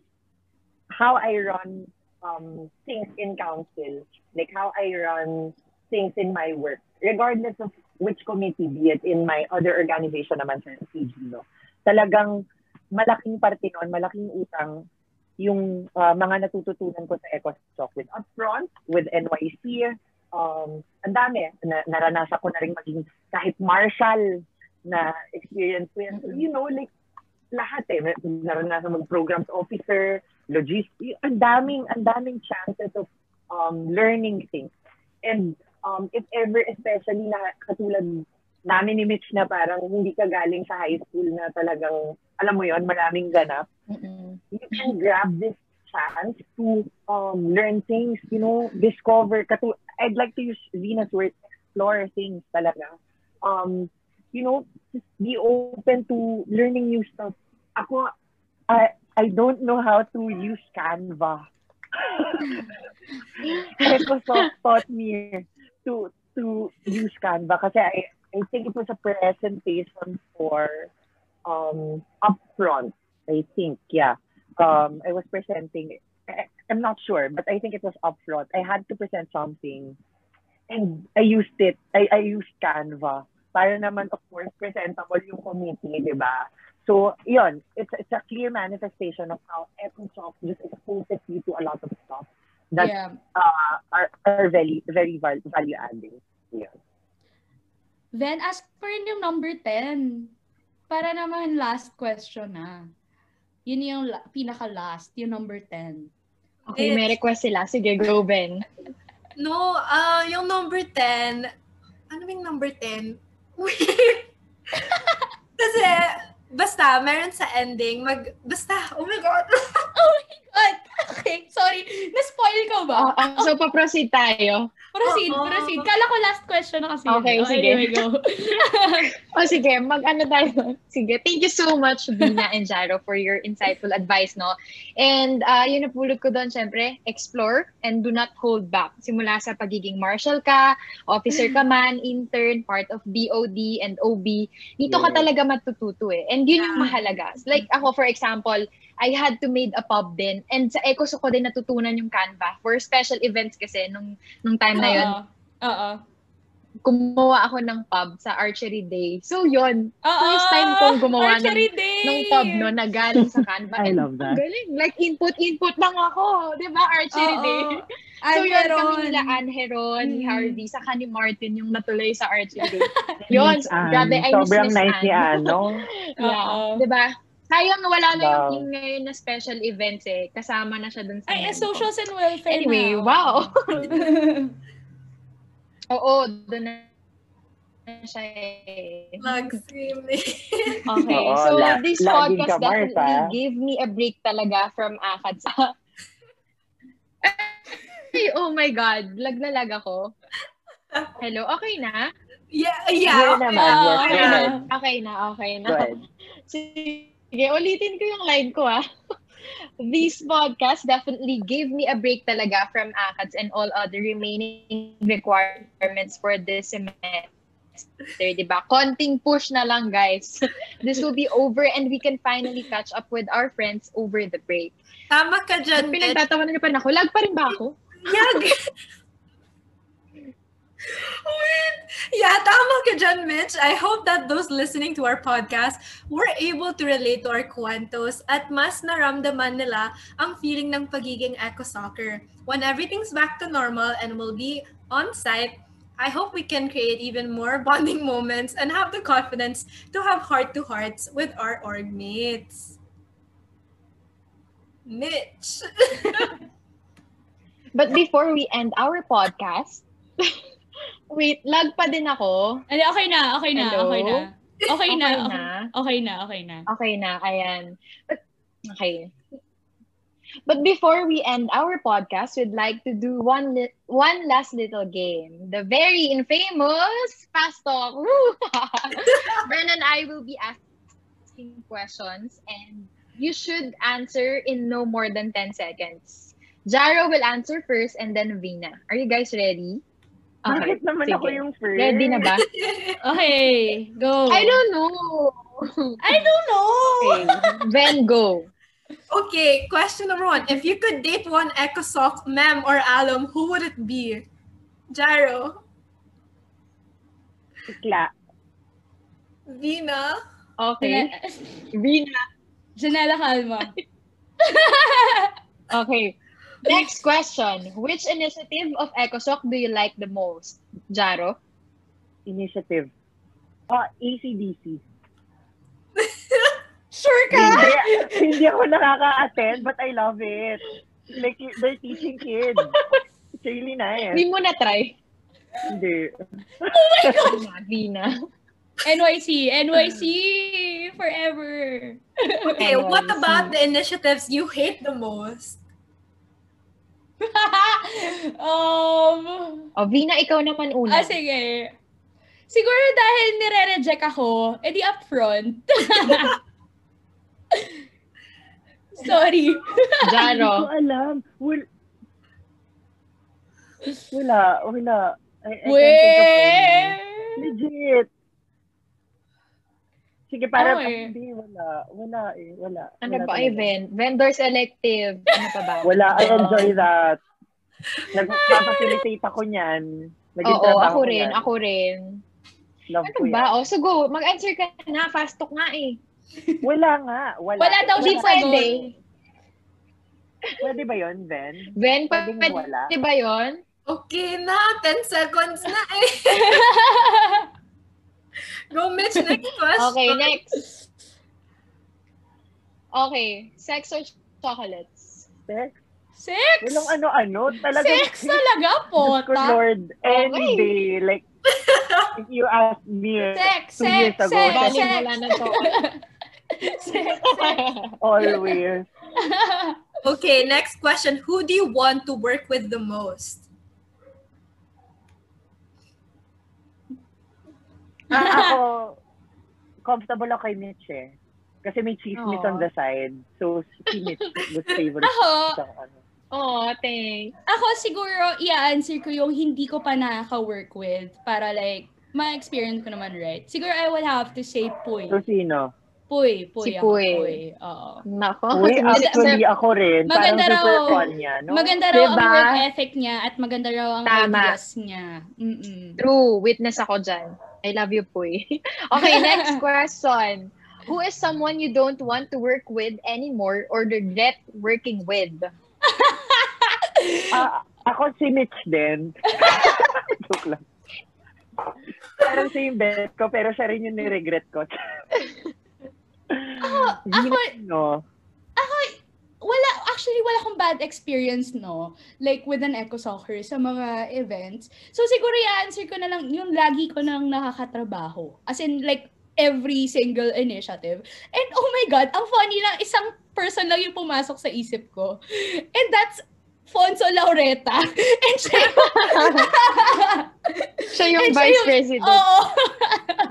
how I run um, things in council, like how I run things in my work, regardless of which committee, be it in my other organization naman sa CG, no? Talagang malaking parte nun, malaking utang yung uh, mga natututunan ko sa EcoSoc with Upfront, with NYC, um, ang dami. Na, naranasan ko na rin maging kahit marshal na experience ko yan. So, you know, like, lahat eh. Naranasan mag-programs officer, logistics, ang daming, ang daming chances of um, learning things. And um, if ever, especially na katulad namin ni Mitch na parang hindi ka galing sa high school na talagang, alam mo yon maraming ganap, Mm-mm. you can grab this chance to um, learn things, you know, discover. Katu I'd like to use Venus word, explore things talaga. Um, you know, just be open to learning new stuff. Ako, I, I don't know how to use Canva. Microsoft taught me to to use Canva kasi I, I think it was a presentation for um, upfront. I think, yeah. Um, I was presenting. I, I'm not sure, but I think it was upfront. I had to present something, and I used it. I, I used Canva para naman, of course, presentable yung committee, di ba? So, yun, it's, it's a clear manifestation of how EcoSoft just exposes you to a lot of stuff that yeah. uh, are, are very, very val- value adding. Yeah. Then, ask ko rin yung number 10. Para naman last question na. Yun yung la- pinaka-last, yung number 10. Okay, may request sila. Sige, go, Ben. No, ah yung number 10, ano yung number 10? Weird. Kasi, basta, meron sa ending, mag, basta, oh my God. God! Okay, sorry. Na-spoil ko ba? Ah, ah, so, pa-proceed tayo. Proceed, Oo. proceed. Kala ko last question na kasi. yun. Okay, Oh, sige. Anyway, go. O sige, mag-ano tayo. Sige, thank you so much, Bina and Jaro, for your insightful advice, no? And uh, yun napulot ko doon, syempre, explore and do not hold back. Simula sa pagiging marshal ka, officer ka man, intern, part of BOD and OB, dito ka Yeah. talaga matututo eh. And yun yung mahalaga. Like ako, for example, I had to made a pub din. And sa ECOS ko din natutunan yung Canva for special events kasi nung, nung time na yun. Oo. Oo. Kumuha ako ng pub sa archery day. So yun, Oo. First time kong gumawa ng- Archery day! nung pub no, na galing sa Canva. I And love that. Galing. Like, input-input lang ako. Di ba? Archery Oo. day. Ay, so, yun, kami nila Anheron, ni Mm. Harvey, saka ni Martin yung natuloy sa archery day. yun, grabe, I miss Sobrang Miss nice ni Anne. Anne, no? yeah. Oo. Di ba? Sayang wala na yung, Wow. yung ngayon na special events eh. Kasama na siya dun sa Ay, eh, socials and welfare Anyway, na. wow. Oo, doon na siya eh. Mag-screaming. Okay, Oo, so la- this podcast ka, Mars, definitely gave me a break talaga from ACAD sa... Ay, oh my God, lag na lag ako. Hello, okay na? yeah, yeah. naman, Ah, yes, okay na. Okay na, okay na. Go ahead. Sige, ulitin ko yung line ko ah. This podcast definitely gave me a break talaga from ACADS and all other remaining requirements for this semester. Diba? Konting push na lang, guys. This will be over and we can finally catch up with our friends over the break. Tama ka dyan. Pinagtatawanan niyo pa na ako. Lag pa rin ba ako? Yag. Yeah, tama ka dyan, Mitch. I hope that those listening to our podcast were able to relate to our kwentos at mas naramdaman nila ang feeling ng pagiging eco-soccer. When everything's back to normal and will be on site, I hope we can create even more bonding moments and have the confidence to have heart-to-hearts with our org mates. Mitch. But before we end our podcast, wait, lag pa din ako. Ano, okay na, okay na, Hello? okay na. Okay na, Okay na? okay na, okay na. Okay na, ayan. But, okay. But before we end our podcast, we'd like to do one li- one last little game. The very infamous Fast Talk. Bren and I will be asking questions and you should answer in no more than 10 seconds. Jaro will answer first and then Vina. Are you guys ready? Bakit naman sige. ako yung first? Ready na ba? Okay, go. I don't know. I don't know. Okay. Then go. Okay, question number one. If you could date one EcoSoc mem or alum, who would it be? Jaro, Tikla. Vina, Okay. Vina. Janela Calma. Okay. Next question. Which initiative of EcoSoc do you like the most? Jaro? Initiative. Ah, ACDC. Sure ka? hindi, hindi ako nakaka-attend, but I love it. Like, they're teaching kids. It's really nice. Hindi mo na try. Hindi. Vina. Vina. NYC, NYC forever. Okay, what about the initiatives you hate the most? um, O, Vina, ikaw naman una. ah, sige. Siguro dahil nire-reject ako, edi upfront. Sorry. Hindi ko Jaro. alam. Wala. Wala. Wala. I, I can't think of Weh! any. Legit. Sige, para Okay. hindi, wala. Wala eh. Wala. Ano Wala ba, talaga. event? Vendors elective. Ano pa ba? Wala. I enjoy that. Nagpapacilitate ako niyan. Naging Oo, trabaho ako ko rin. yan. Ako rin. Love Ano ko yan. ba? O, so go. Mag-answer ka na. Fast talk nga eh. Wala nga. Wala. Wala daw siya pwede. Pwede ba yun, Ben? Ben, pa- Pwedeng pwede wala. ba yun? Okay na, 10 seconds na eh. Go, Mitch, next question. Okay, next. Okay. Sex or chocolates? Sex? Sex? Walang ano-ano. Talaga. Sex talaga, Diyos ko, pota. Lord. Any Okay. day. Like, if you ask me eh, Sex, two years sex, ago, sex, sex, Galing wala na to. Sex, always. Okay, next question. Who do you want to work with the most? Ah, ako, comfortable ako kay Mitch eh. Kasi may chismis Aw. on the side. So, si Mitch was favorite. Ako, ano. oh, thanks. ako siguro, i-answer ko yung hindi ko pa nakaka-work with para like, ma-experience ko naman, right? Siguro I will have to say Puy. So, sino? Puy, Puy Si ako, Puy. Puy. Oo. Nako. Uy, si Mr. actually, ako rin. Parang Maganda super raw. fun niya, no? Maganda raw ang Diba? work ethic niya at maganda raw ang Tama. ideas niya. Mm-mm. True. Witness ako dyan. I love you, Puy. okay, next question. Who is someone you don't want to work with anymore or regret working with? Ah, ako si Mitch din. Joke lang. Parang siya yung best ko, pero siya rin yung niregret ko. ako, no? Wala, actually, wala akong bad experience, no? Like, with an eco soccer sa mga events. So, siguro i-answer ko na lang, yung lagi ko nang nakakatrabaho. As in, like, every single initiative. And, oh my God, ang funny lang, isang person lang yung pumasok sa isip ko. And that's Fonso Laureta. And siya Siya yung siya vice yung- president. Oo.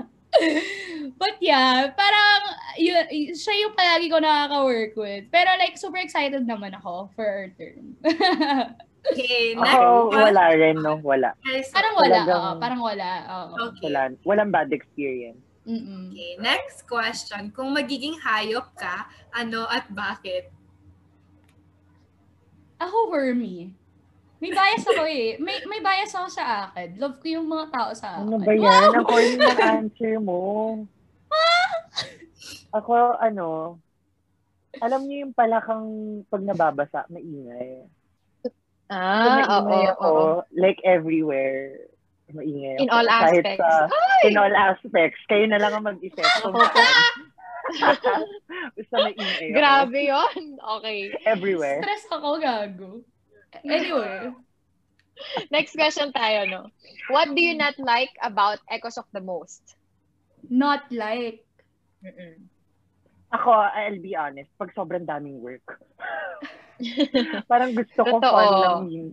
But yeah, parang yun, siya yung palagi ko nakaka-work with. Pero like, super excited naman ako for our term. Okay, next Ako, question. wala rin, no? Wala. Parang wala, Talagang- oo, parang wala. Oo. Okay. Wala. Walang bad experience. Mm-mm. Okay, next question. Kung magiging hayop ka, ano at bakit? Ako, Hermie. May bias ako eh. May, may bias ako sa akin. Love ko yung mga tao sa akin. Ano ba yan? Ang corny ng answer mo. Ako, ano, alam niyo yung palakang pag nababasa, maingay. So, Ah, oo, maingay ako, oo. like everywhere. Maingay In ako. all Kahit aspects. sa- in all aspects. Kayo na lang ang mag-isip kung Ako. Basta maingay ako. Grabe yon Okay. Everywhere. Stress ako, gago. Anyway. Next question tayo, no? What do you not like about Ecosok the most? Not like. Mm-mm. Ako, I'll be honest, pag sobrang daming work. Parang gusto ko Totoo. fun lang yun.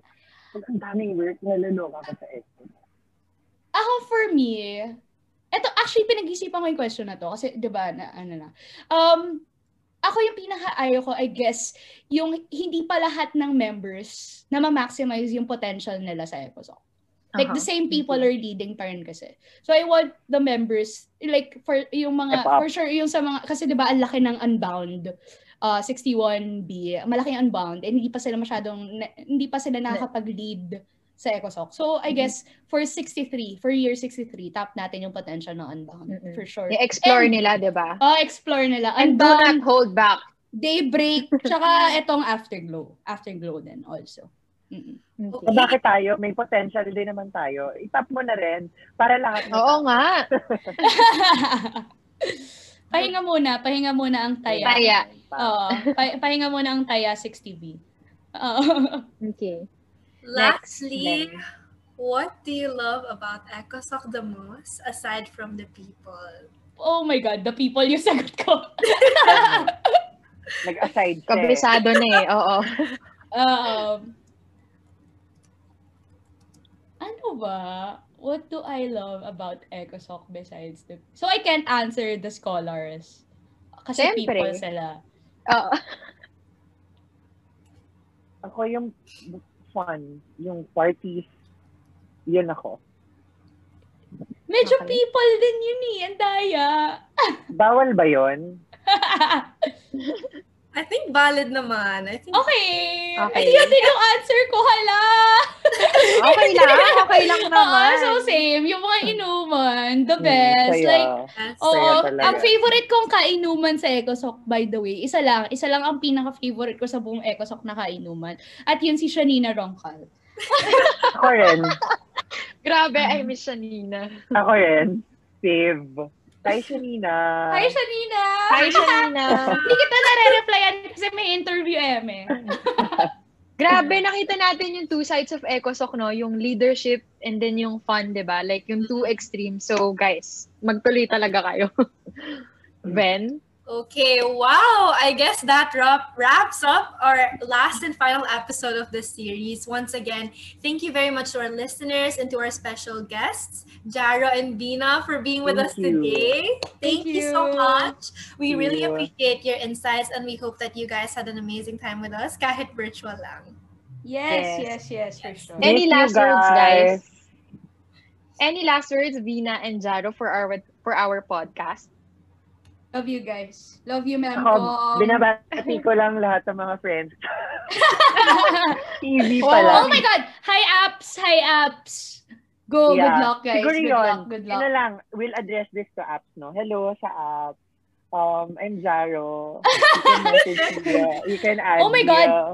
Pag ang daming work, nalaloka ka sa ex. Ako for me, eto actually pinag-isipan ko yung question na to kasi 'di ba na ano na. Um ako yung pinaka-ayaw ko, I guess, yung hindi pa lahat ng members na ma-maximize yung potential nila sa ECOSOC. Like, the Aha. same people are leading pa rin kasi. So, I want the members, like, for yung mga, for sure, yung sa mga, kasi di ba, ang laki ng Unbound, uh, 61B, malaki ang Unbound, and hindi pa sila masyadong, na- hindi pa sila nakakapag-lead sa ECOSOC. So, I Mhm. guess, for 63, for year 63, tap natin yung potential ng Unbound, Mm-mm. for sure. I-explore And- nila, di ba? Oh, explore nila. And do not Unbound, hold back. Daybreak, tsaka itong Afterglow. Afterglow din also. Mm-mm. Okay. So, bakit tayo? May potential din naman tayo. Itap mo na rin para lahat Oo nga. pahinga muna, pahinga muna ang taya. Taya. Oo, pa- pahinga muna ang taya 60B. Oo. Okay. Lastly, what do you love about ECOSOC the most aside from the people? oh my God, the people yung sagot ko. Nag-aside siya. Kabisado na eh. Oo. um, ano ba? What do I love about ECOSOC besides the... So I can't answer the scholars. Kasi Siyempre. people sila. Oo. Ako yung fun, yung parties, yun ako. Medyo Okay. people din yun eh. Ang daya. Bawal ba yun? I think valid naman. I think Okay. Okay. Ay, yun din yung answer ko, hala. Okay lang. Okay lang Oo, naman. so same. Yung mga inuman, the Hmm, best. saya. Like, yes. Oo, ang favorite kong kainuman sa Ecosok, by the way, isa lang. Isa lang ang pinaka-favorite ko sa buong Ecosok na kainuman. At yun si Shanina Roncal. Ako rin. Grabe, I miss Shanina. Ako rin. Save. Hi, Shanina. Hi, Shanina! Hi, Shanina. Hindi kita nare-replyan kasi may interview, Eme. Grabe, nakita natin yung two sides of ECOSOC, no? Yung leadership and then yung fun, di ba? Like, yung two extremes. So, guys, magtuloy talaga kayo. Ben? Okay, wow. I guess that wrap, wraps up our last and final episode of this series. Once again, thank you very much to our listeners and to our special guests, Jaro and Bina, for being with Thank us you. today. Thank, Thank you. so much. We Thank really you. appreciate your insights and we hope that you guys had an amazing time with us, kahit virtual lang. Yes, Yes. yes, yes, for sure. Any Miss you last words, guys? Any last words, Vina and Jaro, for our for our podcast? Love you guys. Love you, ma'am. Ako, ko. binabati ko lang lahat ng mga friends. Wow. pala. oh my God! Hi, apps! Hi, apps! Go, good Yeah. luck, guys. Siguro good yun. luck, good luck. Ano lang, we'll address this to apps, no? Hello sa app. Um, I'm Jaro. You can message me. You can add Oh my me, God. uh,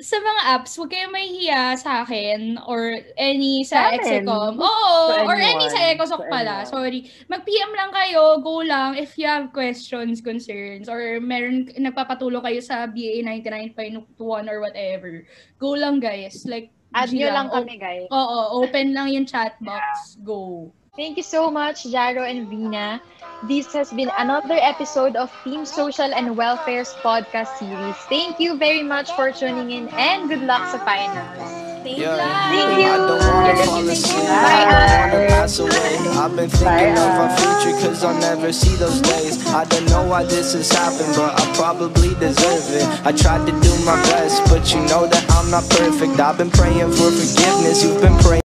sa mga apps, huwag kayong mahihiya sa akin or any sa. Execom. Oo, or any sa Ecosok To pala. anyone. Sorry. Mag-PM lang kayo, go lang if you have questions, concerns, or meron nagpapatulong kayo sa BA 99.1 or whatever. Go lang guys. Like, Add nyo lang O- kami, guys. Oo, open lang yung chat box. Go. Thank you so much, Jaro and Vina. This has been another episode of Team Social and Welfare's podcast series. Thank you very much for tuning in and good luck sa finals. Thank Yeah. you. Thank you. I don't wanna fall asleep. Bye, I don't wanna Art. pass away. I've been thinking Bye, of our future cause I'll never see those days. I don't know why this has happened, but I probably deserve it. I tried to do my best, but you know that I'm not perfect. I've been praying for forgiveness. You've been praying.